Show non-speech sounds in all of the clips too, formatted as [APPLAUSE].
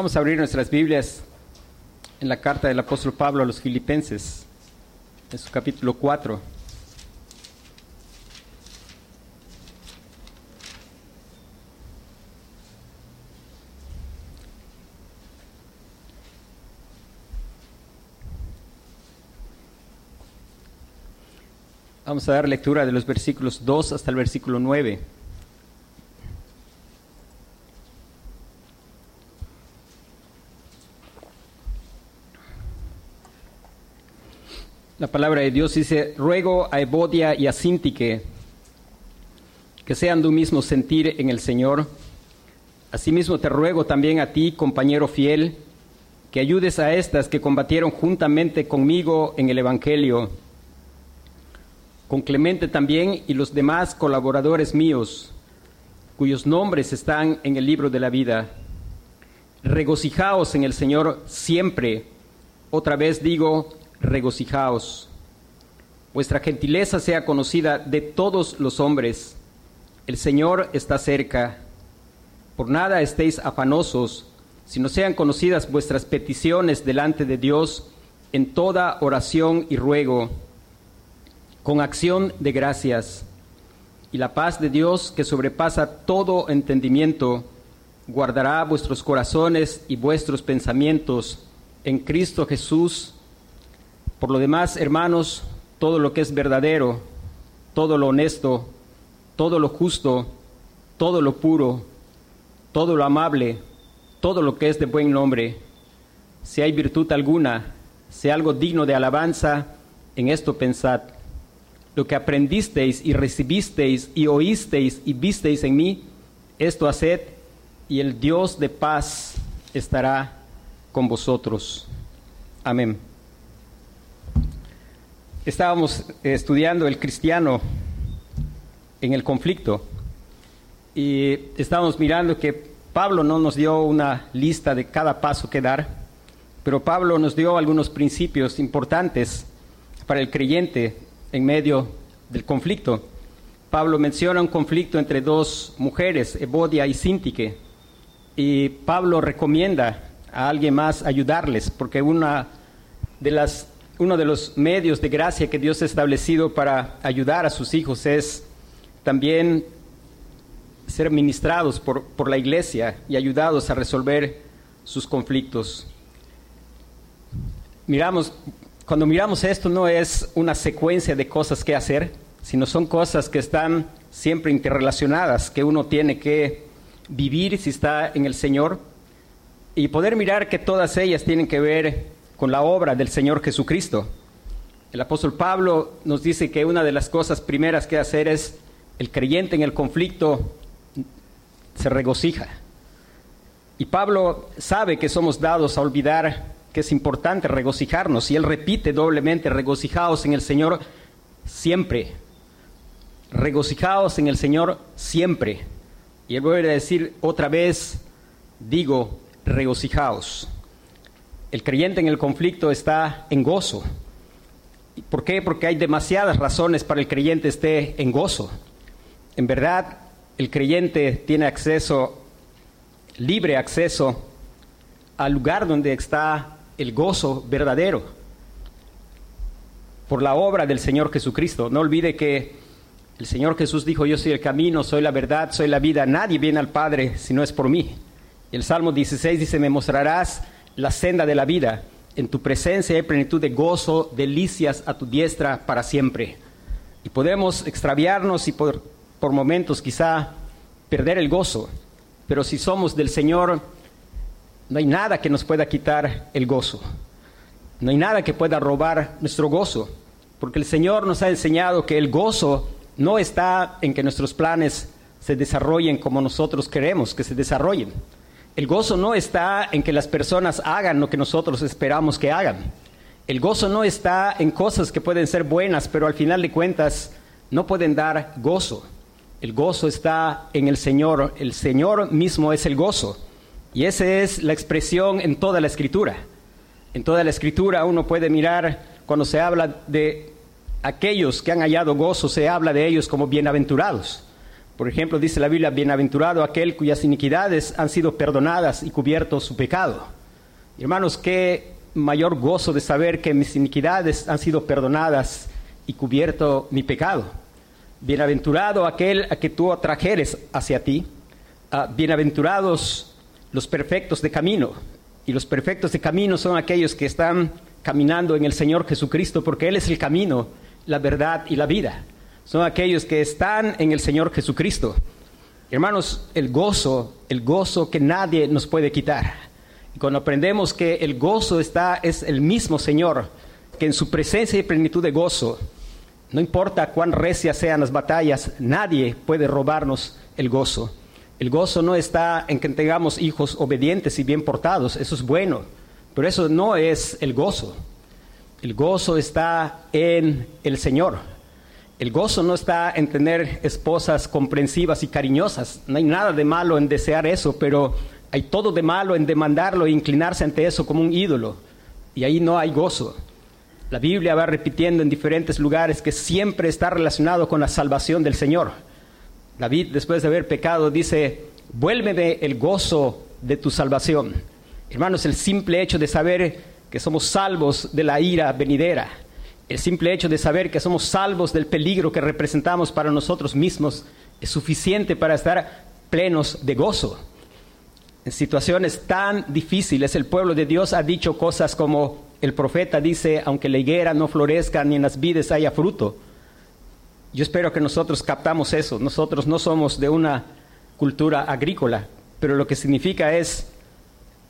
Vamos a abrir nuestras Biblias en la carta del apóstol Pablo a los filipenses, en su capítulo 4. Vamos a dar lectura de los versículos 2 hasta el versículo 9. La palabra de Dios dice, ruego a Evodia y a Sintique que sean de un mismo sentir en el Señor. Asimismo te ruego también a ti, compañero fiel, que ayudes a estas que combatieron juntamente conmigo en el Evangelio, con Clemente también y los demás colaboradores míos, cuyos nombres están en el libro de la vida. Regocijaos en el Señor siempre. Otra vez digo, regocijaos. Vuestra gentileza sea conocida de todos los hombres. El Señor está cerca. Por nada estéis afanosos, sino sean conocidas vuestras peticiones delante de Dios en toda oración y ruego, con acción de gracias. Y la paz de Dios, que sobrepasa todo entendimiento, guardará vuestros corazones y vuestros pensamientos en Cristo Jesús. Por lo demás, hermanos, todo lo que es verdadero, todo lo honesto, todo lo justo, todo lo puro, todo lo amable, todo lo que es de buen nombre, si hay virtud alguna, si algo digno de alabanza, en esto pensad. Lo que aprendisteis y recibisteis y oísteis y visteis en mí, esto haced, y el Dios de paz estará con vosotros. Amén estábamos estudiando el cristiano en el conflicto y estábamos mirando que Pablo no nos dio una lista de cada paso que dar, pero Pablo nos dio algunos principios importantes para el creyente en medio del conflicto. Pablo menciona un conflicto entre dos mujeres, Evodia y Sintique, y Pablo recomienda a alguien más ayudarles, porque una de las uno de los medios de gracia que Dios ha establecido para ayudar a sus hijos es también ser ministrados por, por la iglesia y ayudados a resolver sus conflictos. Miramos, cuando miramos esto no es una secuencia de cosas que hacer, sino son cosas que están siempre interrelacionadas, que uno tiene que vivir si está en el Señor y poder mirar que todas ellas tienen que ver con la obra del Señor Jesucristo. El apóstol Pablo nos dice que una de las cosas primeras que hacer es el creyente en el conflicto se regocija. Y Pablo sabe que somos dados a olvidar que es importante regocijarnos y él repite doblemente, regocijaos en el Señor siempre. Regocijaos en el Señor siempre. Y él vuelve a decir otra vez, digo, regocijaos el creyente en el conflicto está en gozo. ¿Por qué? Porque hay demasiadas razones para el creyente esté en gozo. En verdad, el creyente tiene acceso, libre acceso al lugar donde está el gozo verdadero por la obra del Señor Jesucristo. No olvide que el Señor Jesús dijo, yo soy el camino, soy la verdad, soy la vida, nadie viene al Padre si no es por mí. Y el Salmo 16 dice, me mostrarás la senda de la vida. En tu presencia hay plenitud de gozo, delicias a tu diestra para siempre. Y podemos extraviarnos y por, por momentos quizá perder el gozo, pero si somos del Señor, no hay nada que nos pueda quitar el gozo. No hay nada que pueda robar nuestro gozo, porque el Señor nos ha enseñado que el gozo no está en que nuestros planes se desarrollen como nosotros queremos que se desarrollen. El gozo no está en que las personas hagan lo que nosotros esperamos que hagan. El gozo no está en cosas que pueden ser buenas, pero al final de cuentas no pueden dar gozo. El gozo está en el Señor. El Señor mismo es el gozo. Y esa es la expresión en toda la escritura. En toda la escritura uno puede mirar cuando se habla de aquellos que han hallado gozo, se habla de ellos como bienaventurados. Por ejemplo, dice la Biblia, bienaventurado aquel cuyas iniquidades han sido perdonadas y cubierto su pecado. Hermanos, qué mayor gozo de saber que mis iniquidades han sido perdonadas y cubierto mi pecado. Bienaventurado aquel a que tú atrajeres hacia ti. Ah, bienaventurados los perfectos de camino. Y los perfectos de camino son aquellos que están caminando en el Señor Jesucristo, porque Él es el camino, la verdad y la vida. Son aquellos que están en el Señor Jesucristo. Hermanos, el gozo, el gozo que nadie nos puede quitar. Cuando aprendemos que el gozo está, es el mismo Señor, que en su presencia y plenitud de gozo, no importa cuán recias sean las batallas, nadie puede robarnos el gozo. El gozo no está en que tengamos hijos obedientes y bien portados, eso es bueno, pero eso no es el gozo. El gozo está en el Señor. El gozo no está en tener esposas comprensivas y cariñosas. No hay nada de malo en desear eso, pero hay todo de malo en demandarlo e inclinarse ante eso como un ídolo. Y ahí no hay gozo. La Biblia va repitiendo en diferentes lugares que siempre está relacionado con la salvación del Señor. David, después de haber pecado, dice, vuélveme el gozo de tu salvación. Hermanos, el simple hecho de saber que somos salvos de la ira venidera, el simple hecho de saber que somos salvos del peligro que representamos para nosotros mismos, es suficiente para estar plenos de gozo. En situaciones tan difíciles, el pueblo de Dios ha dicho cosas como, el profeta dice, aunque la higuera no florezca ni en las vides haya fruto. Yo espero que nosotros captamos eso. Nosotros no somos de una cultura agrícola, pero lo que significa es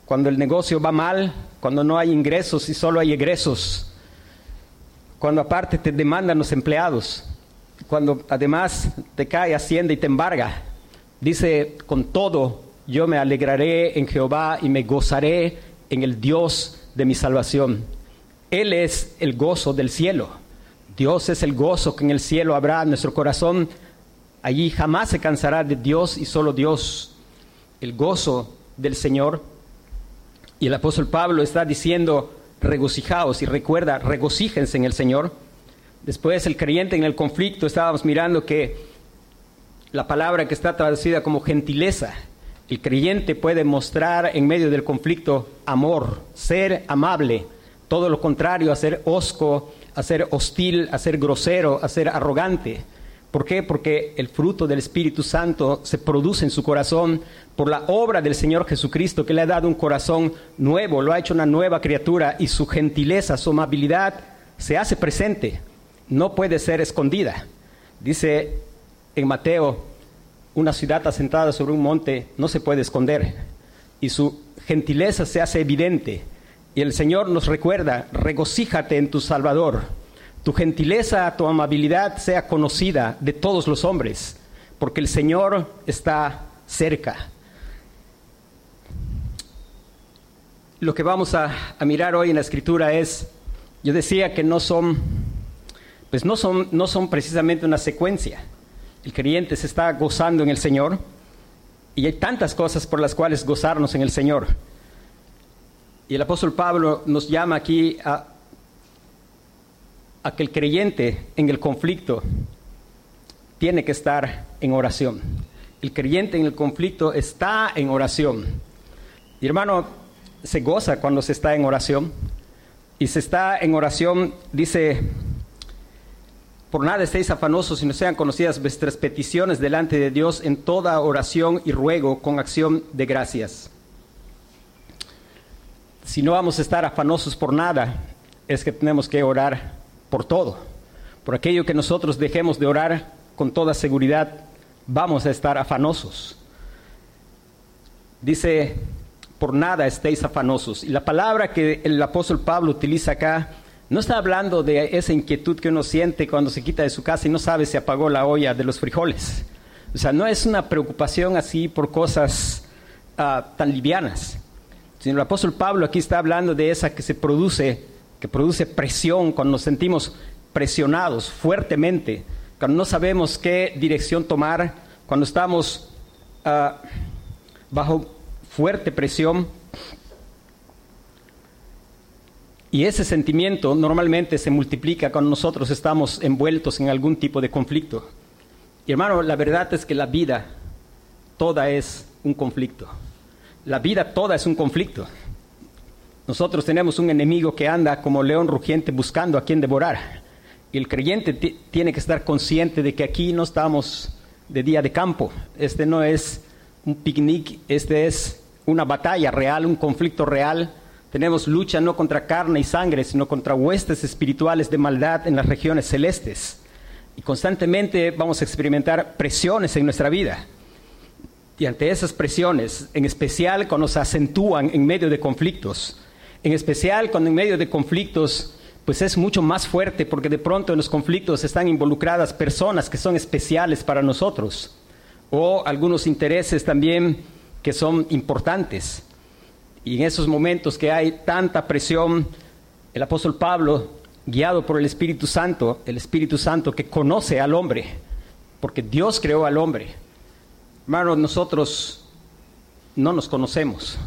cuando el negocio va mal, cuando no hay ingresos y solo hay egresos, cuando aparte te demandan los empleados, cuando además te cae Hacienda y te embarga. Dice, con todo, yo me alegraré en Jehová y me gozaré en el Dios de mi salvación. Él es el gozo del cielo. Dios es el gozo que en el cielo habrá en nuestro corazón. Allí jamás se cansará de Dios y solo Dios. El gozo del Señor. Y el apóstol Pablo está diciendo, regocijaos y recuerda, regocíjense en el Señor. Después el creyente en el conflicto, estábamos mirando que la palabra que está traducida como gentileza, el creyente puede mostrar en medio del conflicto amor, ser amable, todo lo contrario a ser osco, a ser hostil, a ser grosero, a ser arrogante. ¿Por qué? Porque el fruto del Espíritu Santo se produce en su corazón por la obra del Señor Jesucristo que le ha dado un corazón nuevo, lo ha hecho una nueva criatura y su gentileza, su amabilidad se hace presente, no puede ser escondida. Dice en Mateo una ciudad asentada sobre un monte no se puede esconder y su gentileza se hace evidente. Y el Señor nos recuerda, regocíjate en tu Salvador. Tu gentileza, tu amabilidad sea conocida de todos los hombres, porque el Señor está cerca. Lo que vamos a, mirar hoy en la Escritura es, yo decía que no son, pues no son, no son precisamente una secuencia el creyente se está gozando en el Señor y hay tantas cosas por las cuales gozarnos en el Señor. Y el apóstol Pablo nos llama aquí a, a que el creyente en el conflicto tiene que estar en oración. El creyente en el conflicto está en oración. Y hermano, se goza cuando se está en oración. Y se está en oración, dice por nada estéis afanosos, sino sean conocidas vuestras peticiones delante de Dios en toda oración y ruego con acción de gracias. Si no vamos a estar afanosos por nada, es que tenemos que orar por todo. Por aquello que nosotros dejemos de orar con toda seguridad, vamos a estar afanosos. Dice, por nada estéis afanosos. Y la palabra que el apóstol Pablo utiliza acá no está hablando de esa inquietud que uno siente cuando se quita de su casa y no sabe si apagó la olla de los frijoles. O sea, no es una preocupación así por cosas uh, tan livianas. Sino el apóstol Pablo aquí está hablando de esa que se produce, que produce presión cuando nos sentimos presionados fuertemente, cuando no sabemos qué dirección tomar, cuando estamos uh, bajo fuerte presión y ese sentimiento normalmente se multiplica cuando nosotros estamos envueltos en algún tipo de conflicto. Y hermano, la verdad es que la vida toda es un conflicto. La vida toda es un conflicto. Nosotros tenemos un enemigo que anda como león rugiente buscando a quien devorar. Y el creyente tiene que estar consciente de que aquí no estamos de día de campo. Este no es un picnic, este es una batalla real, un conflicto real. Tenemos lucha no contra carne y sangre, sino contra huestes espirituales de maldad en las regiones celestes. Y constantemente vamos a experimentar presiones en nuestra vida. Y ante esas presiones, en especial cuando se acentúan en medio de conflictos, en especial cuando en medio de conflictos pues es mucho más fuerte porque de pronto en los conflictos están involucradas personas que son especiales para nosotros o algunos intereses también que son importantes. Y en esos momentos que hay tanta presión, el apóstol Pablo, guiado por el Espíritu Santo, el Espíritu Santo que conoce al hombre, porque Dios creó al hombre. Hermanos, nosotros no nos conocemos.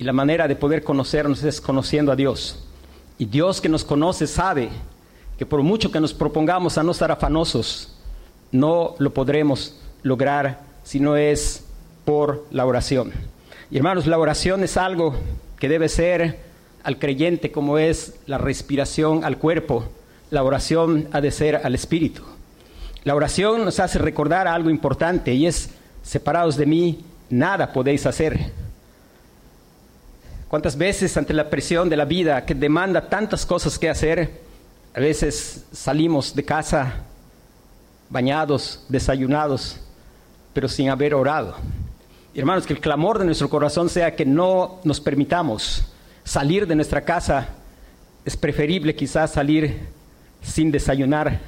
Y la manera de poder conocernos es conociendo a Dios. Y Dios que nos conoce sabe que por mucho que nos propongamos a no estar afanosos, no lo podremos lograr si no es por la oración. Y hermanos, la oración es algo que debe ser al creyente como es la respiración al cuerpo. La oración ha de ser al espíritu. La oración nos hace recordar algo importante y es, separados de mí, nada podéis hacer. ¿Cuántas veces ante la presión de la vida que demanda tantas cosas que hacer, a veces salimos de casa bañados, desayunados, pero sin haber orado? hermanos, que el clamor de nuestro corazón sea que no nos permitamos salir de nuestra casa. Es preferible quizás salir sin desayunar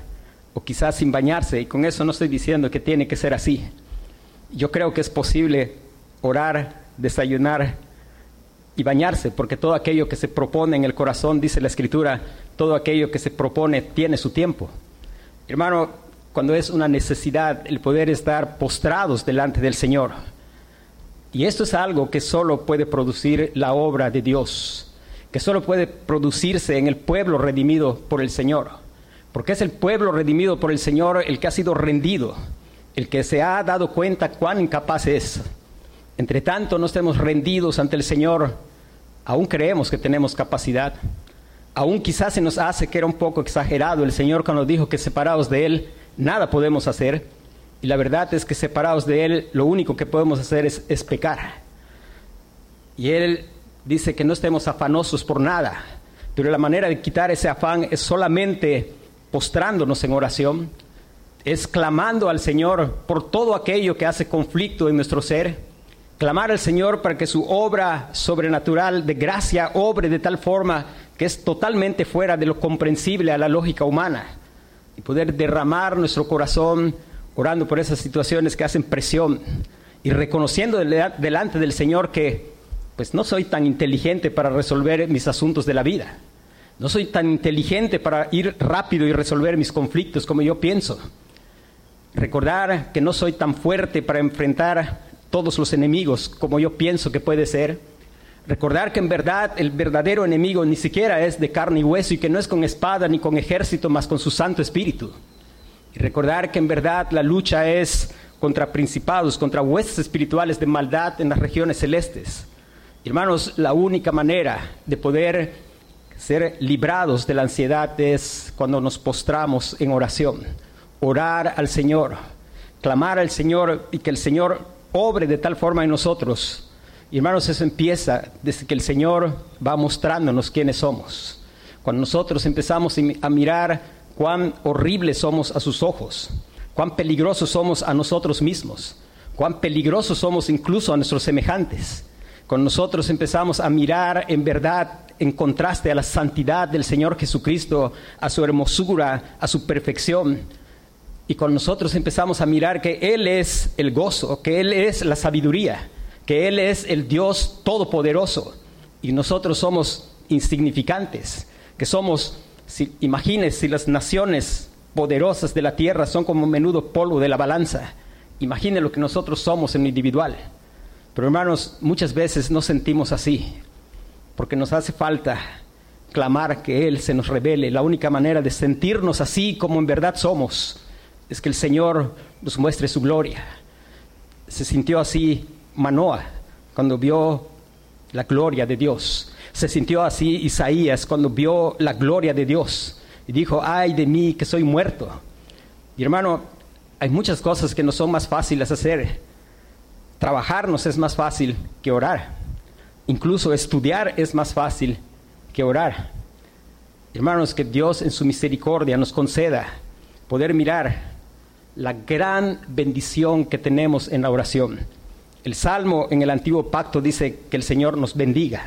o quizás sin bañarse. Y con eso no estoy diciendo que tiene que ser así. Yo creo que es posible orar, desayunar y bañarse, porque todo aquello que se propone en el corazón, dice la Escritura, todo aquello que se propone tiene su tiempo. Hermano, cuando es una necesidad el poder estar postrados delante del Señor, y esto es algo que solo puede producir la obra de Dios, que solo puede producirse en el pueblo redimido por el Señor, porque es el pueblo redimido por el Señor el que ha sido rendido, el que se ha dado cuenta cuán incapaz es entre tanto no estemos rendidos ante el Señor, aún creemos que tenemos capacidad. Aún quizás se nos hace que era un poco exagerado el Señor cuando dijo que separados de Él nada podemos hacer. Y la verdad es que separados de Él lo único que podemos hacer es, pecar. Y Él dice que no estemos afanosos por nada. Pero la manera de quitar ese afán es solamente postrándonos en oración, es clamando al Señor por todo aquello que hace conflicto en nuestro ser clamar al Señor para que su obra sobrenatural de gracia obre de tal forma que es totalmente fuera de lo comprensible a la lógica humana y poder derramar nuestro corazón orando por esas situaciones que hacen presión y reconociendo delante del Señor que pues no soy tan inteligente para resolver mis asuntos de la vida. No soy tan inteligente para ir rápido y resolver mis conflictos como yo pienso. Recordar que no soy tan fuerte para enfrentar todos los enemigos, como yo pienso que puede ser. Recordar que en verdad el verdadero enemigo ni siquiera es de carne y hueso y que no es con espada ni con ejército, más con su Santo Espíritu. Y recordar que en verdad la lucha es contra principados, contra huestes espirituales de maldad en las regiones celestes. Hermanos, la única manera de poder ser librados de la ansiedad es cuando nos postramos en oración, orar al Señor, clamar al Señor y que el Señor obre de tal forma en nosotros. Y hermanos, eso empieza desde que el Señor va mostrándonos quiénes somos. Cuando nosotros empezamos a mirar cuán horribles somos a sus ojos, cuán peligrosos somos a nosotros mismos, cuán peligrosos somos incluso a nuestros semejantes. Cuando nosotros empezamos a mirar en verdad en contraste a la santidad del Señor Jesucristo, a su hermosura, a su perfección, y con nosotros empezamos a mirar que Él es el gozo, que Él es la sabiduría, que Él es el Dios todopoderoso y nosotros somos insignificantes, que somos, si, imagines si las naciones poderosas de la tierra son como menudo polvo de la balanza, imagine lo que nosotros somos en lo individual. Pero hermanos, muchas veces no sentimos así, porque nos hace falta clamar que Él se nos revele. La única manera de sentirnos así como en verdad somos es que el Señor nos muestre su gloria. Se sintió así Manoah cuando vio la gloria de Dios. Se sintió así Isaías cuando vio la gloria de Dios y dijo, ay de mí que soy muerto. Y hermano, hay muchas cosas que no son más fáciles hacer. Trabajarnos es más fácil que orar. Incluso estudiar es más fácil que orar. Hermanos, que Dios en su misericordia nos conceda poder mirar la gran bendición que tenemos en la oración. El Salmo en el antiguo pacto dice que el Señor nos bendiga.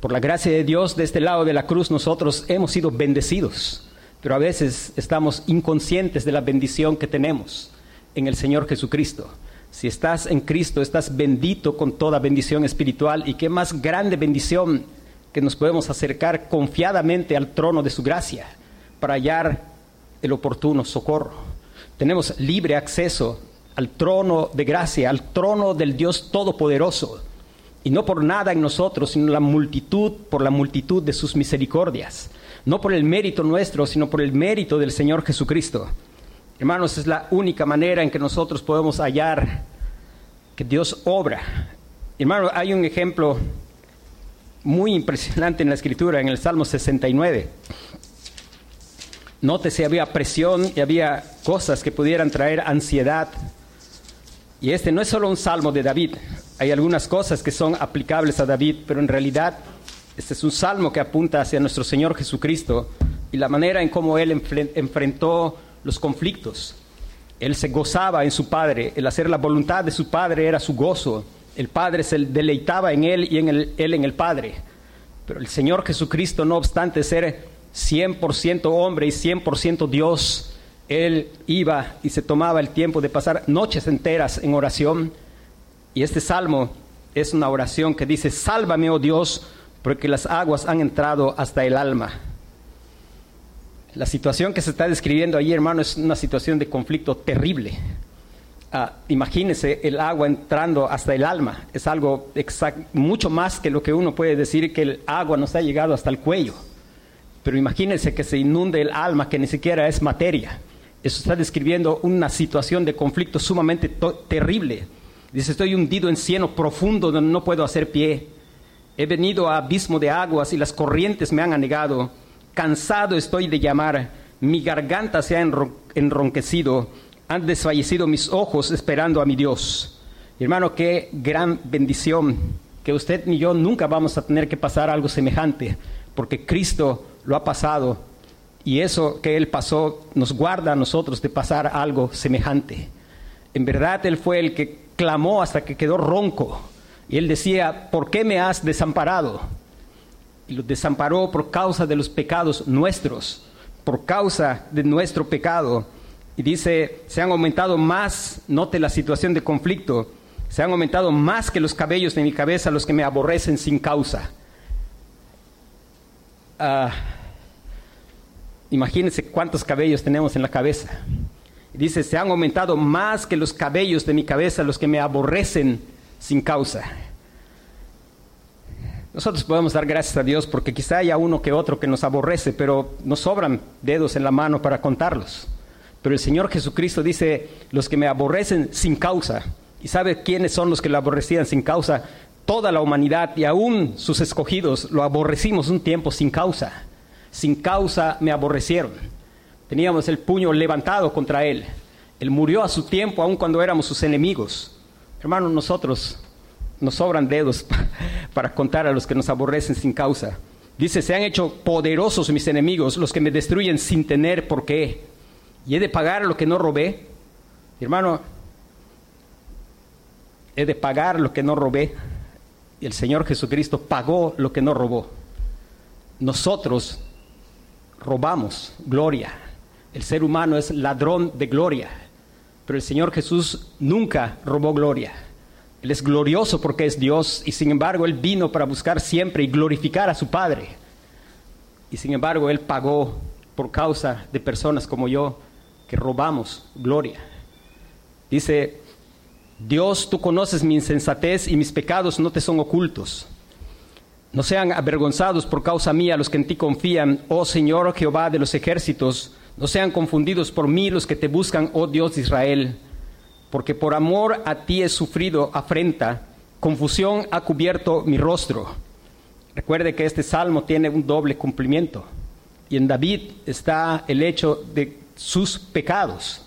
Por la gracia de Dios, de este lado de la cruz nosotros hemos sido bendecidos, pero a veces estamos inconscientes de la bendición que tenemos en el Señor Jesucristo. Si estás en Cristo, estás bendito con toda bendición espiritual y qué más grande bendición que nos podemos acercar confiadamente al trono de su gracia para hallar el oportuno socorro. Tenemos libre acceso al trono de gracia, al trono del Dios Todopoderoso. Y no por nada en nosotros, sino la multitud, por la multitud de sus misericordias. No por el mérito nuestro, sino por el mérito del Señor Jesucristo. Hermanos, es la única manera en que nosotros podemos hallar que Dios obra. Hermano, hay un ejemplo muy impresionante en la escritura, en el Salmo 69. Nótese, había presión y había cosas que pudieran traer ansiedad y este no es solo un salmo de David, hay algunas cosas que son aplicables a David, pero en realidad este es un salmo que apunta hacia nuestro Señor Jesucristo y la manera en cómo Él enfrentó los conflictos. Él se gozaba en su Padre, el hacer la voluntad de su Padre era su gozo, el Padre se deleitaba en Él y en Él en el Padre. Pero el Señor Jesucristo, no obstante ser 100% hombre y 100% Dios, él iba y se tomaba el tiempo de pasar noches enteras en oración. Y este salmo es una oración que dice, sálvame, oh Dios, porque las aguas han entrado hasta el alma. La situación que se está describiendo ahí, hermano, es una situación de conflicto terrible. Ah, imagínese el agua entrando hasta el alma. Es algo mucho más que lo que uno puede decir que el agua nos ha llegado hasta el cuello. Pero imagínense que se inunde el alma, que ni siquiera es materia. Eso está describiendo una situación de conflicto sumamente terrible. Dice, estoy hundido en cieno profundo donde no puedo hacer pie. He venido a abismo de aguas y las corrientes me han anegado. Cansado estoy de llamar. Mi garganta se ha enronquecido. Han desfallecido mis ojos esperando a mi Dios. hermano, qué gran bendición que usted ni yo nunca vamos a tener que pasar algo semejante, porque Cristo lo ha pasado y eso que Él pasó nos guarda a nosotros de pasar algo semejante. En verdad Él fue el que clamó hasta que quedó ronco. Y Él decía, ¿por qué me has desamparado? Y lo desamparó por causa de los pecados nuestros, por causa de nuestro pecado. Y dice, se han aumentado más, note la situación de conflicto, se han aumentado más que los cabellos de mi cabeza los que me aborrecen sin causa. Ah, Imagínense cuántos cabellos tenemos en la cabeza. Dice, se han aumentado más que los cabellos de mi cabeza los que me aborrecen sin causa. Nosotros podemos dar gracias a Dios porque quizá haya uno que otro que nos aborrece, pero nos sobran dedos en la mano para contarlos. Pero el Señor Jesucristo dice, los que me aborrecen sin causa. ¿Y sabe quiénes son los que lo aborrecían sin causa? Toda la humanidad y aún sus escogidos lo aborrecimos un tiempo sin causa sin causa me aborrecieron. Teníamos el puño levantado contra él. Él murió a su tiempo, aun cuando éramos sus enemigos. Hermanos, nosotros nos sobran dedos [LAUGHS] para contar a los que nos aborrecen sin causa. Dice, se han hecho poderosos mis enemigos, los que me destruyen sin tener por qué. Y he de pagar lo que no robé. Hermano, he de pagar lo que no robé. Y el Señor Jesucristo pagó lo que no robó. Nosotros robamos gloria. El ser humano es ladrón de gloria, pero el Señor Jesús nunca robó gloria. Él es glorioso porque es Dios y sin embargo Él vino para buscar siempre y glorificar a su Padre. Y sin embargo Él pagó por causa de personas como yo que robamos gloria. Dice, Dios, tú conoces mi insensatez y mis pecados no te son ocultos. No sean avergonzados por causa mía los que en ti confían, oh Señor Jehová de los ejércitos. No sean confundidos por mí los que te buscan, oh Dios de Israel. Porque por amor a ti he sufrido afrenta, confusión ha cubierto mi rostro. Recuerde que este salmo tiene un doble cumplimiento. Y en David está el hecho de sus pecados.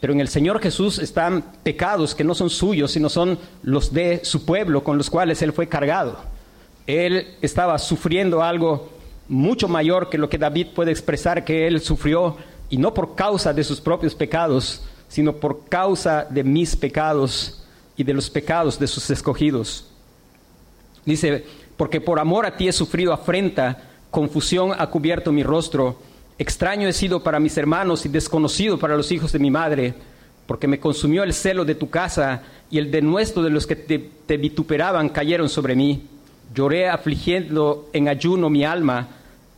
Pero en el Señor Jesús están pecados que no son suyos, sino son los de su pueblo con los cuales Él fue cargado. Él estaba sufriendo algo mucho mayor que lo que David puede expresar que Él sufrió, y no por causa de sus propios pecados, sino por causa de mis pecados y de los pecados de sus escogidos. Dice, porque por amor a ti he sufrido afrenta, confusión ha cubierto mi rostro Extraño he sido para mis hermanos y desconocido para los hijos de mi madre, porque me consumió el celo de tu casa y el denuesto de los que te, vituperaban cayeron sobre mí. Lloré afligiendo en ayuno mi alma,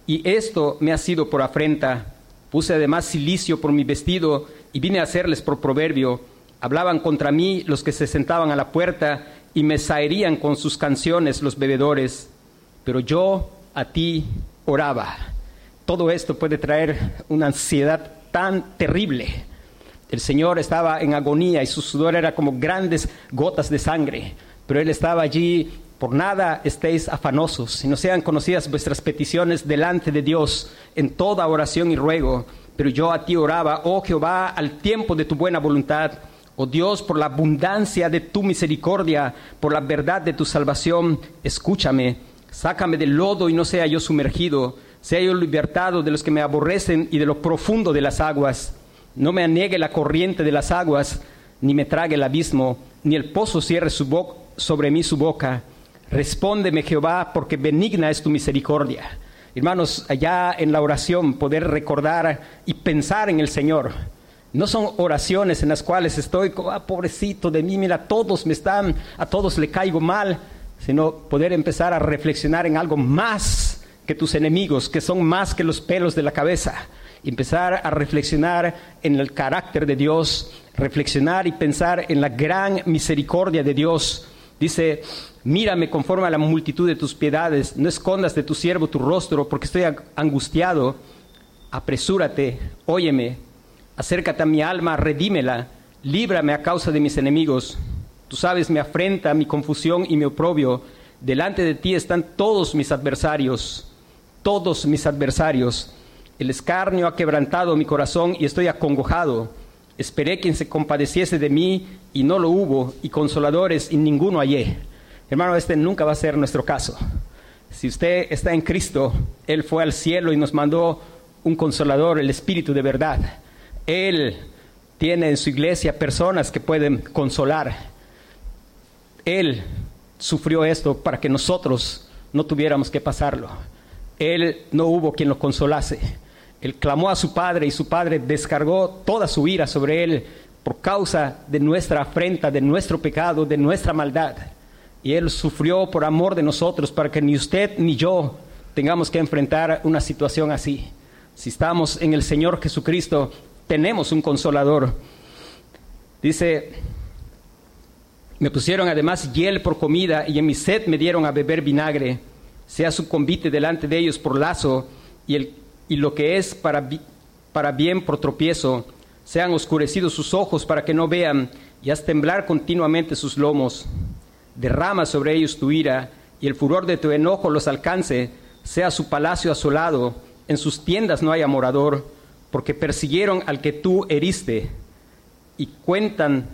y esto me ha sido por afrenta. Puse además silicio por mi vestido y vine a hacerles por proverbio. Hablaban contra mí los que se sentaban a la puerta y me saerían con sus canciones los bebedores. Pero yo a ti oraba todo esto puede traer una ansiedad tan terrible. El Señor estaba en agonía y su sudor era como grandes gotas de sangre, pero Él estaba allí. Por nada estéis afanosos, sino sean conocidas vuestras peticiones delante de Dios en toda oración y ruego. Pero yo a ti oraba, oh Jehová, al tiempo de tu buena voluntad. Oh Dios, por la abundancia de tu misericordia, por la verdad de tu salvación, escúchame. Sácame del lodo y no sea yo sumergido sea yo libertado de los que me aborrecen y de lo profundo de las aguas. No me anegue la corriente de las aguas, ni me trague el abismo, ni el pozo cierre su sobre mí su boca. Respóndeme, Jehová, porque benigna es tu misericordia. Hermanos, allá en la oración poder recordar y pensar en el Señor. No son oraciones en las cuales estoy ah, pobrecito de mí, mira, todos me están, a todos le caigo mal, sino poder empezar a reflexionar en algo más que tus enemigos, que son más que los pelos de la cabeza. Empezar a reflexionar en el carácter de Dios, reflexionar y pensar en la gran misericordia de Dios. Dice, mírame conforme a la multitud de tus piedades, no escondas de tu siervo tu rostro, porque estoy angustiado. Apresúrate, óyeme, acércate a mi alma, redímela, líbrame a causa de mis enemigos. Tú sabes mi afrenta, mi confusión y mi oprobio. Delante de ti están todos mis adversarios todos mis adversarios. El escarnio ha quebrantado mi corazón y estoy acongojado. Esperé quien se compadeciese de mí y no lo hubo, y consoladores y ninguno hallé. Hermano, este nunca va a ser nuestro caso. Si usted está en Cristo, Él fue al cielo y nos mandó un consolador, el Espíritu de verdad. Él tiene en su iglesia personas que pueden consolar. Él sufrió esto para que nosotros no tuviéramos que pasarlo él no hubo quien lo consolase. Él clamó a su padre y su padre descargó toda su ira sobre él por causa de nuestra afrenta, de nuestro pecado, de nuestra maldad. Y él sufrió por amor de nosotros para que ni usted ni yo tengamos que enfrentar una situación así. Si estamos en el Señor Jesucristo, tenemos un consolador. Dice, me pusieron además hiel por comida y en mi sed me dieron a beber vinagre sea su convite delante de ellos por lazo y, el, y lo que es para, para bien por tropiezo, sean oscurecidos sus ojos para que no vean y haz temblar continuamente sus lomos. Derrama sobre ellos tu ira y el furor de tu enojo los alcance, sea su palacio asolado, en sus tiendas no haya morador, porque persiguieron al que tú heriste y cuentan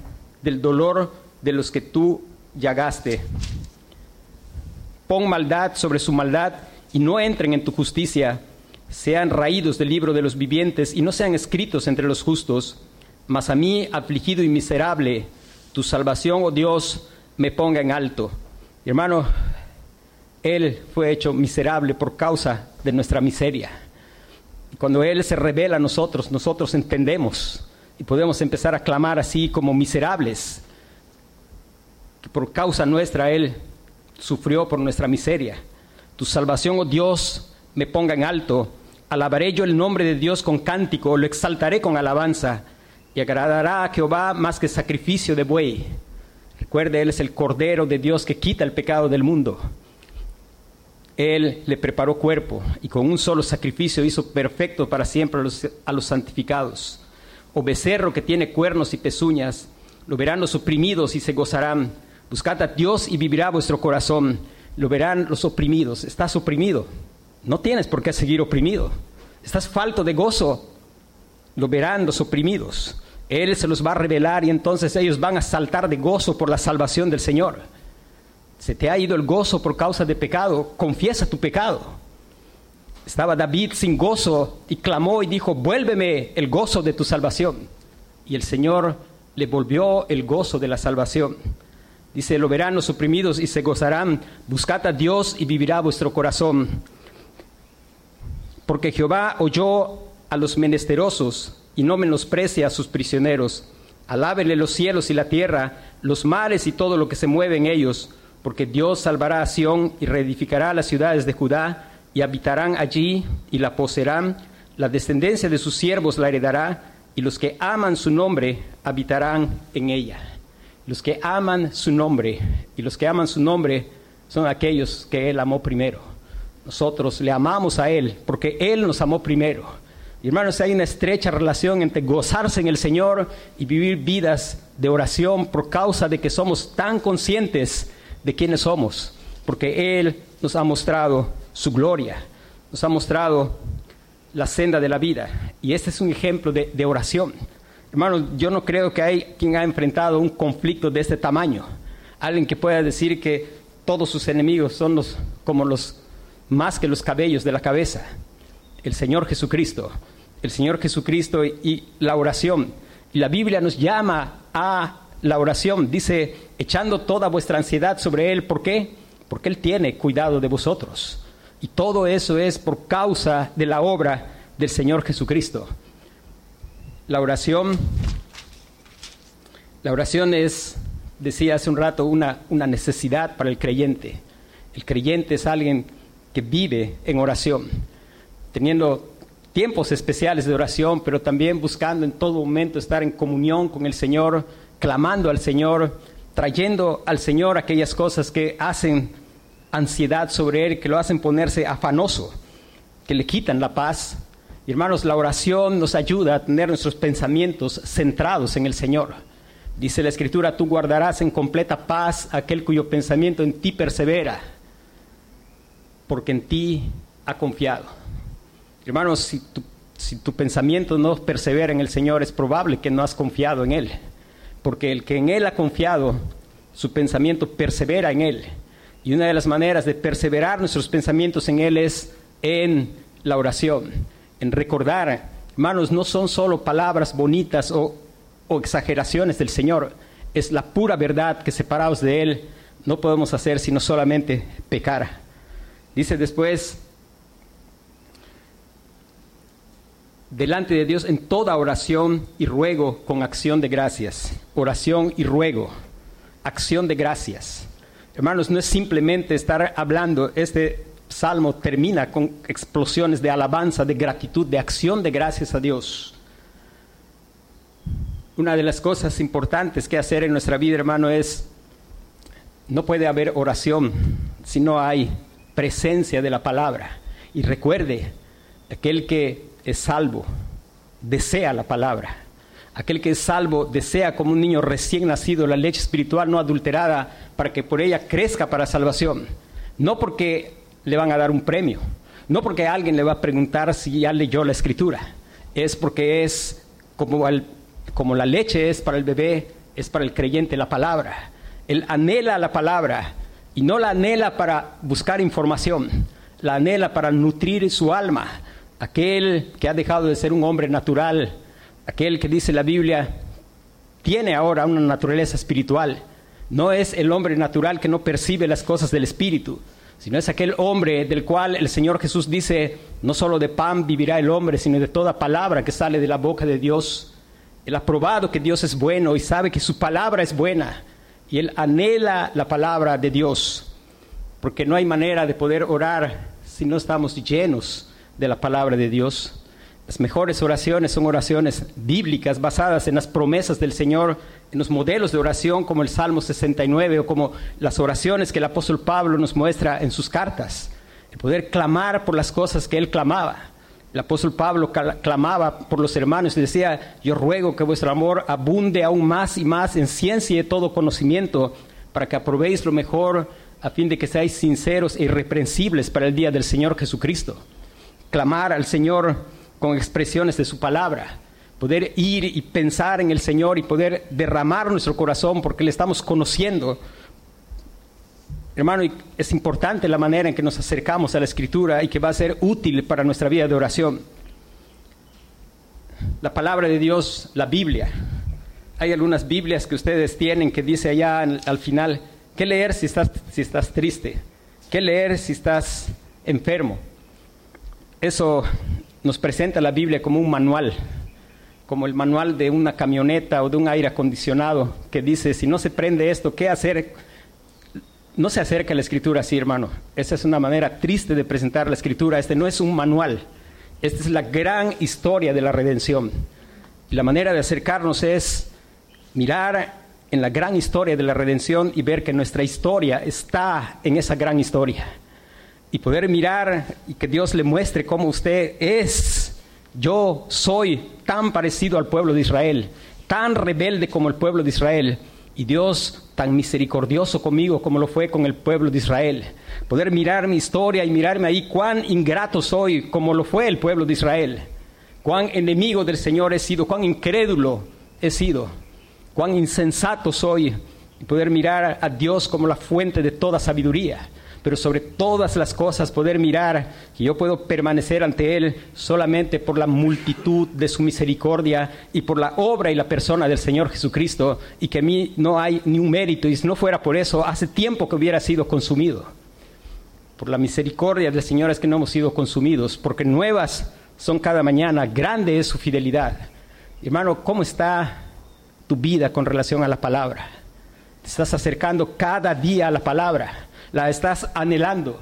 del dolor de los que tú llagaste pon maldad sobre su maldad y no entren en tu justicia, sean raídos del libro de los vivientes y no sean escritos entre los justos. Mas a mí, afligido y miserable, tu salvación, oh Dios, me ponga en alto. hermano, Él fue hecho miserable por causa de nuestra miseria. Cuando Él se revela a nosotros, nosotros entendemos y podemos empezar a clamar así como miserables, que por causa nuestra Él sufrió por nuestra miseria. Tu salvación, oh Dios, me ponga en alto. Alabaré yo el nombre de Dios con cántico, lo exaltaré con alabanza, y agradará a Jehová más que sacrificio de buey. Recuerde, Él es el Cordero de Dios que quita el pecado del mundo. Él le preparó cuerpo y con un solo sacrificio hizo perfecto para siempre a los, a los santificados. O becerro que tiene cuernos y pezuñas, lo verán los oprimidos y se gozarán. Buscad a Dios y vivirá vuestro corazón. Lo verán los oprimidos. Estás oprimido. No tienes por qué seguir oprimido. Estás falto de gozo. Lo verán los oprimidos. Él se los va a revelar y entonces ellos van a saltar de gozo por la salvación del Señor se te ha ido el gozo por causa de pecado, confiesa tu pecado. Estaba David sin gozo y clamó y dijo, vuélveme el gozo de tu salvación. Y el Señor le volvió el gozo de la salvación. Dice, lo verán los oprimidos y se gozarán. Buscad a Dios y vivirá vuestro corazón. Porque Jehová oyó a los menesterosos y no menosprecia a sus prisioneros. Alábenle los cielos y la tierra, los mares y todo lo que se mueve en ellos porque Dios salvará a Sión y reedificará las ciudades de Judá, y habitarán allí y la poseerán. La descendencia de sus siervos la heredará, y los que aman su nombre habitarán en ella. Los que aman su nombre, y los que aman su nombre son aquellos que Él amó primero. Nosotros le amamos a Él porque Él nos amó primero. Y hermanos, hay una estrecha relación entre gozarse en el Señor y vivir vidas de oración por causa de que somos tan conscientes de quiénes somos, porque Él nos ha mostrado su gloria, nos ha mostrado la senda de la vida. Y este es un ejemplo de, oración. Hermanos, yo no creo que hay quien ha enfrentado un conflicto de este tamaño. Alguien que pueda decir que todos sus enemigos son los, como los más que los cabellos de la cabeza. El Señor Jesucristo. El Señor Jesucristo y la oración. La Biblia nos llama a la oración. Dice, echando toda vuestra ansiedad sobre Él. ¿Por qué? Porque Él tiene cuidado de vosotros. Y todo eso es por causa de la obra del Señor Jesucristo. La oración, la oración es, decía hace un rato, una, una necesidad para el creyente. El creyente es alguien que vive en oración, teniendo tiempos especiales de oración, pero también buscando en todo momento estar en comunión con el Señor, clamando al Señor, trayendo al Señor aquellas cosas que hacen ansiedad sobre Él, que lo hacen ponerse afanoso, que le quitan la paz. Y hermanos, la oración nos ayuda a tener nuestros pensamientos centrados en el Señor. Dice la Escritura, tú guardarás en completa paz aquel cuyo pensamiento en ti persevera, porque en ti ha confiado. Hermanos, si tu, pensamiento no persevera en el Señor, es probable que no has confiado en Él porque el que en Él ha confiado, su pensamiento persevera en Él. Y una de las maneras de perseverar nuestros pensamientos en Él es en la oración, en recordar, hermanos, no son solo palabras bonitas o, exageraciones del Señor, es la pura verdad que separados de Él no podemos hacer sino solamente pecar. Dice después, delante de Dios en toda oración y ruego con acción de gracias. Oración y ruego, acción de gracias. Hermanos, no es simplemente estar hablando, este salmo termina con explosiones de alabanza, de gratitud, de acción de gracias a Dios. Una de las cosas importantes que hacer en nuestra vida, hermano, es, no puede haber oración si no hay presencia de la palabra. Y recuerde, aquel que es salvo, desea la palabra. Aquel que es salvo desea como un niño recién nacido la leche espiritual no adulterada para que por ella crezca para salvación. No porque le van a dar un premio, no porque alguien le va a preguntar si ya leyó la escritura, es porque es como, como la leche es para el bebé, es para el creyente la palabra. Él anhela la palabra y no la anhela para buscar información, la anhela para nutrir su alma, aquel que ha dejado de ser un hombre natural, aquel que dice la Biblia, tiene ahora una naturaleza espiritual. No es el hombre natural que no percibe las cosas del Espíritu, sino es aquel hombre del cual el Señor Jesús dice, no solo de pan vivirá el hombre, sino de toda palabra que sale de la boca de Dios. Él ha probado que Dios es bueno y sabe que su palabra es buena. Y él anhela la palabra de Dios, porque no hay manera de poder orar si no estamos llenos de la palabra de Dios. Las mejores oraciones son oraciones bíblicas basadas en las promesas del Señor, en los modelos de oración como el Salmo 69 o como las oraciones que el apóstol Pablo nos muestra en sus cartas. el poder clamar por las cosas que él clamaba. El apóstol Pablo clamaba por los hermanos y decía, yo ruego que vuestro amor abunde aún más y más en ciencia y todo conocimiento, para que aprobéis lo mejor a fin de que seáis sinceros e irreprensibles para el día del Señor Jesucristo. Clamar al Señor con expresiones de su palabra, poder ir y pensar en el Señor y poder derramar nuestro corazón porque le estamos conociendo. Hermano, es importante la manera en que nos acercamos a la Escritura y que va a ser útil para nuestra vida de oración. La palabra de Dios, la Biblia. Hay algunas Biblias que ustedes tienen que dice allá al final, ¿qué leer si estás, si estás triste? ¿Qué leer si estás enfermo? Eso nos presenta la Biblia como un manual, como el manual de una camioneta o de un aire acondicionado, que dice, si no se prende esto, ¿qué hacer? No se acerca a la escritura así, hermano. Esa es una manera triste de presentar la escritura. Este no es un manual. Esta es la gran historia de la redención. La manera de acercarnos es mirar en la gran historia de la redención y ver que nuestra historia está en esa gran historia y poder mirar y que Dios le muestre cómo usted es. Yo soy tan parecido al pueblo de Israel, tan rebelde como el pueblo de Israel, y Dios tan misericordioso conmigo como lo fue con el pueblo de Israel. Poder mirar mi historia y mirarme ahí cuán ingrato soy como lo fue el pueblo de Israel, cuán enemigo del Señor he sido, cuán incrédulo he sido, cuán insensato soy, y poder mirar a Dios como la fuente de toda sabiduría pero sobre todas las cosas poder mirar que yo puedo permanecer ante Él solamente por la multitud de su misericordia y por la obra y la persona del Señor Jesucristo y que a mí no hay ni un mérito y si no fuera por eso, hace tiempo que hubiera sido consumido. Por la misericordia del Señor es que no hemos sido consumidos, porque nuevas son cada mañana, grande es su fidelidad. Hermano, ¿cómo está tu vida con relación a la palabra? Te estás acercando cada día a la palabra la estás anhelando.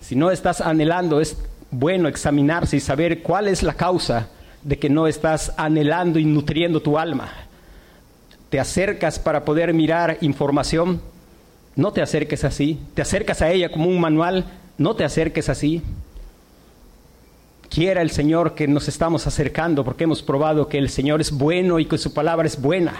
Si no estás anhelando, es bueno examinarse y saber cuál es la causa de que no estás anhelando y nutriendo tu alma. Te acercas para poder mirar información, no te acerques así. Te acercas a ella como un manual, no te acerques así. Quiera el Señor que nos estamos acercando porque hemos probado que el Señor es bueno y que su palabra es buena.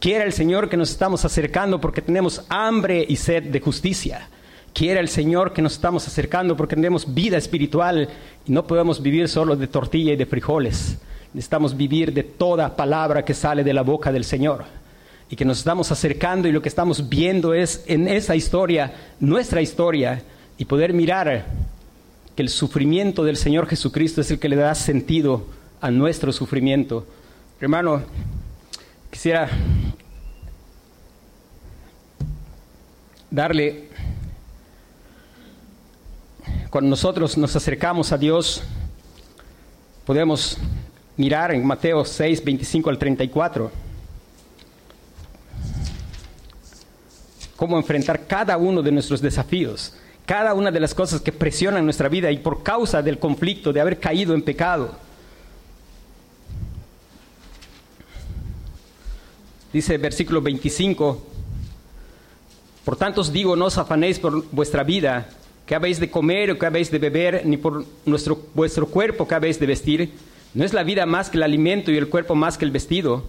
Quiera el Señor que nos estamos acercando porque tenemos hambre y sed de justicia. Quiera el Señor que nos estamos acercando porque tenemos vida espiritual y no podemos vivir solo de tortilla y de frijoles. Necesitamos vivir de toda palabra que sale de la boca del Señor. Y que nos estamos acercando y lo que estamos viendo es en esa historia, nuestra historia, y poder mirar que el sufrimiento del Señor Jesucristo es el que le da sentido a nuestro sufrimiento. Hermano, quisiera darle cuando nosotros nos acercamos a Dios, podemos mirar en Mateo 6, 25 al 34, cómo enfrentar cada uno de nuestros desafíos, cada una de las cosas que presionan nuestra vida y por causa del conflicto, de haber caído en pecado. Dice versículo 25, por tanto os digo, no os afanéis por vuestra vida ¿Qué habéis de comer o qué habéis de beber, ni por nuestro, vuestro cuerpo qué habéis de vestir? ¿No es la vida más que el alimento y el cuerpo más que el vestido?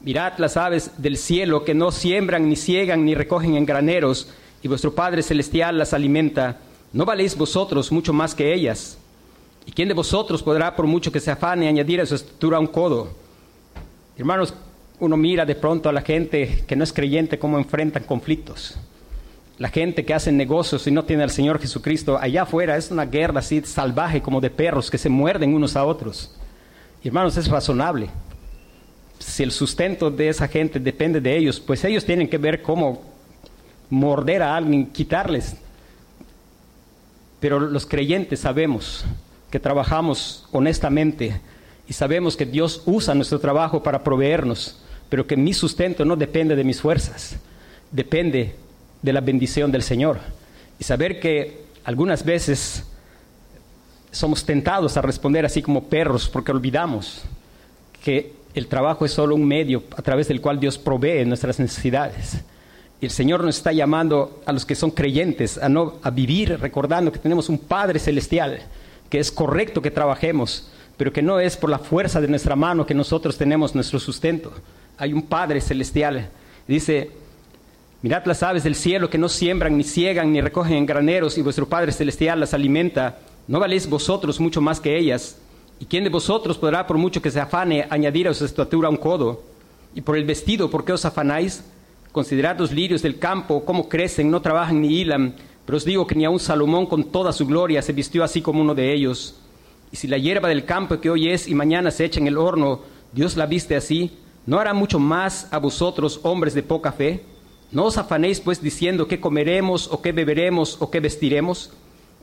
Mirad las aves del cielo que no siembran, ni ciegan, ni recogen en graneros, y vuestro Padre Celestial las alimenta. ¿No valéis vosotros mucho más que ellas? ¿Y quién de vosotros podrá, por mucho que se afane, añadir a su estatura un codo? Hermanos, uno mira de pronto a la gente que no es creyente cómo enfrentan conflictos la gente que hace negocios y no tiene al Señor Jesucristo, allá afuera es una guerra así salvaje como de perros que se muerden unos a otros. hermanos, es razonable. Si el sustento de esa gente depende de ellos, pues ellos tienen que ver cómo morder a alguien, quitarles. Pero los creyentes sabemos que trabajamos honestamente y sabemos que Dios usa nuestro trabajo para proveernos, pero que mi sustento no depende de mis fuerzas, depende de la bendición del Señor. Y saber que algunas veces somos tentados a responder así como perros porque olvidamos que el trabajo es solo un medio a través del cual Dios provee nuestras necesidades. el Señor nos está llamando a los que son creyentes a, no, a vivir recordando que tenemos un Padre celestial, que es correcto que trabajemos, pero que no es por la fuerza de nuestra mano que nosotros tenemos nuestro sustento. Hay un Padre celestial. Dice, mirad las aves del cielo que no siembran, ni ciegan, ni recogen en graneros, y vuestro Padre celestial las alimenta. ¿No valéis vosotros mucho más que ellas? ¿Y quién de vosotros podrá, por mucho que se afane, añadir a su estatura un codo? Y por el vestido, ¿por qué os afanáis? Considerad los lirios del campo, cómo crecen, no trabajan ni hilan. Pero os digo que ni aun Salomón con toda su gloria se vistió así como uno de ellos. Y si la hierba del campo que hoy es y mañana se echa en el horno, Dios la viste así, ¿no hará mucho más a vosotros, hombres de poca fe? No os afanéis pues diciendo qué comeremos o qué beberemos o qué vestiremos,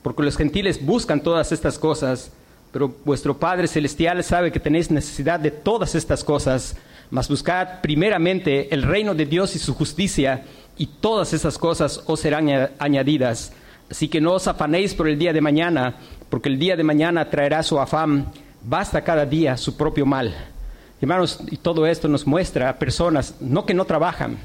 porque los gentiles buscan todas estas cosas, pero vuestro Padre Celestial sabe que tenéis necesidad de todas estas cosas, mas buscad primeramente el reino de Dios y su justicia, y todas esas cosas os serán añadidas. Así que no os afanéis por el día de mañana, porque el día de mañana traerá su afán. Basta cada día su propio mal. Hermanos, y todo esto nos muestra a personas, no que no trabajan,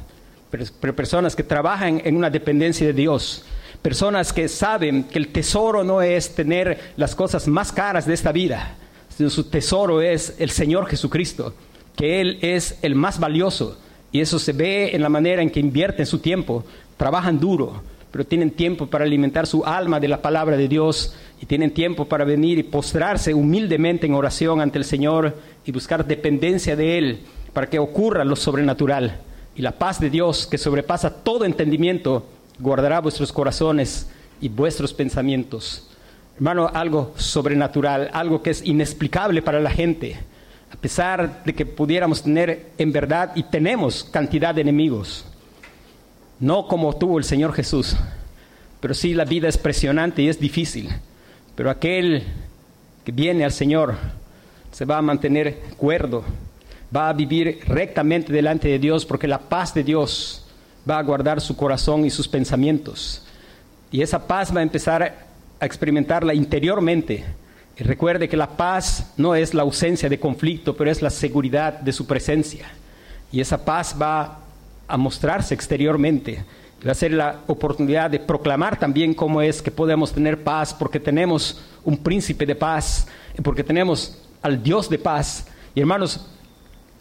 personas que trabajan en una dependencia de Dios. Personas que saben que el tesoro no es tener las cosas más caras de esta vida, sino su tesoro es el Señor Jesucristo, que Él es el más valioso. Y eso se ve en la manera en que invierten su tiempo, trabajan duro, pero tienen tiempo para alimentar su alma de la palabra de Dios y tienen tiempo para venir y postrarse humildemente en oración ante el Señor y buscar dependencia de Él para que ocurra lo sobrenatural. Y la paz de Dios, que sobrepasa todo entendimiento, guardará vuestros corazones y vuestros pensamientos. Hermano, algo sobrenatural, algo que es inexplicable para la gente, a pesar de que pudiéramos tener en verdad y tenemos cantidad de enemigos no como tuvo el Señor Jesús, pero sí la vida es presionante y es difícil. Pero aquel que viene al Señor se va a mantener cuerdo, va a vivir rectamente delante de Dios porque la paz de Dios va a guardar su corazón y sus pensamientos. Y esa paz va a empezar a experimentarla interiormente. Y recuerde que la paz no es la ausencia de conflicto, pero es la seguridad de su presencia. Y esa paz va a mostrarse exteriormente. Va a ser la oportunidad de proclamar también cómo es que podemos tener paz, porque tenemos un príncipe de paz, porque tenemos al Dios de paz. Y hermanos,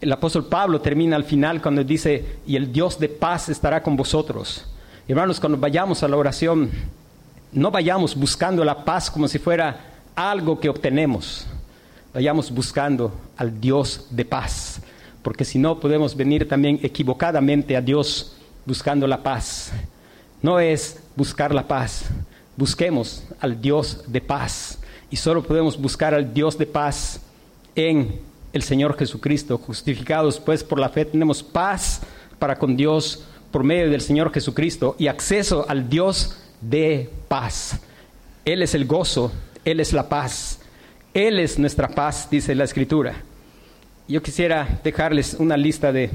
el apóstol Pablo termina al final cuando dice, y el Dios de paz estará con vosotros. Hermanos, cuando vayamos a la oración, no vayamos buscando la paz como si fuera algo que obtenemos. Vayamos buscando al Dios de paz porque si no podemos venir también equivocadamente a Dios buscando la paz. No es buscar la paz, busquemos al Dios de paz. Y solo podemos buscar al Dios de paz en el Señor Jesucristo. Justificados pues por la fe tenemos paz para con Dios por medio del Señor Jesucristo y acceso al Dios de paz. Él es el gozo, Él es la paz, Él es nuestra paz, dice la Escritura. Yo quisiera dejarles una lista de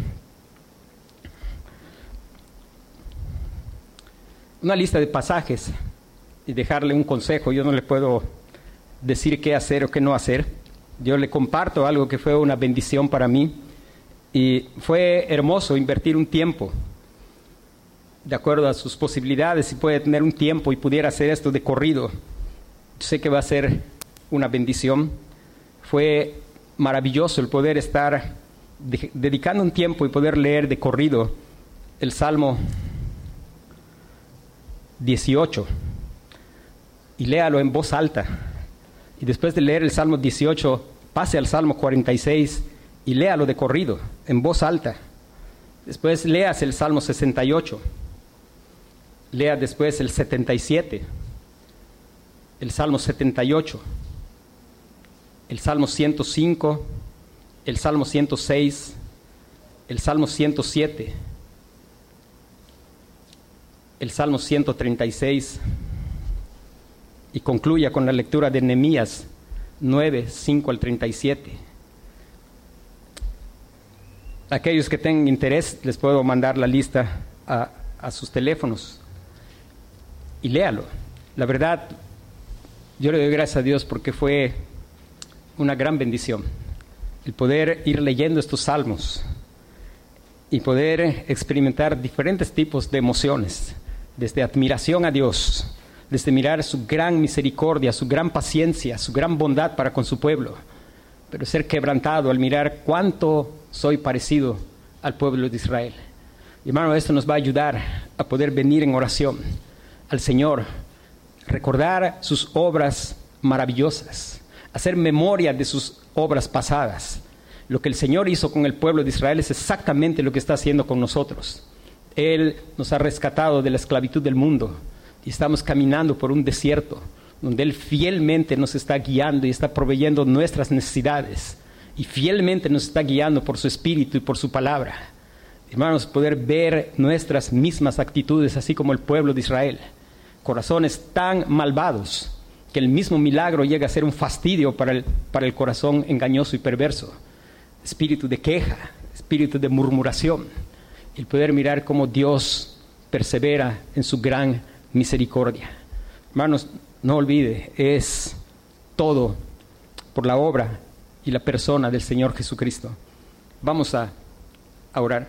una lista de pasajes y dejarle un consejo. Yo no le puedo decir qué hacer o qué no hacer. Yo le comparto algo que fue una bendición para mí y fue hermoso invertir un tiempo de acuerdo a sus posibilidades, si puede tener un tiempo y pudiera hacer esto de corrido. Sé que va a ser una bendición. Fue maravilloso el poder estar dedicando un tiempo y poder leer de corrido el Salmo 18 y léalo en voz alta. Y después de leer el Salmo 18, pase al Salmo 46 y léalo de corrido, en voz alta. Después leas el Salmo 68. Lea después el 77, el Salmo 78 el Salmo 105, el Salmo 106, el Salmo 107, el Salmo 136 y concluya con la lectura de Nehemías 9, 5 al 37. Aquellos que tengan interés, les puedo mandar la lista a, a sus teléfonos y léalo. La verdad, yo le doy gracias a Dios porque fue una gran bendición el poder ir leyendo estos salmos y poder experimentar diferentes tipos de emociones, desde admiración a Dios, desde mirar su gran misericordia, su gran paciencia, su gran bondad para con su pueblo, pero ser quebrantado al mirar cuánto soy parecido al pueblo de Israel. Y hermano, esto nos va a ayudar a poder venir en oración al Señor, recordar sus obras maravillosas, hacer memoria de sus obras pasadas. Lo que el Señor hizo con el pueblo de Israel es exactamente lo que está haciendo con nosotros. Él nos ha rescatado de la esclavitud del mundo y estamos caminando por un desierto donde Él fielmente nos está guiando y está proveyendo nuestras necesidades y fielmente nos está guiando por su espíritu y por su palabra. Hermanos, poder ver nuestras mismas actitudes, así como el pueblo de Israel, corazones tan malvados que el mismo milagro llega a ser un fastidio para el, para el corazón engañoso y perverso, espíritu de queja, espíritu de murmuración, el poder mirar cómo Dios persevera en su gran misericordia. Hermanos, no olvide, es todo por la obra y la persona del Señor Jesucristo. Vamos a, a orar.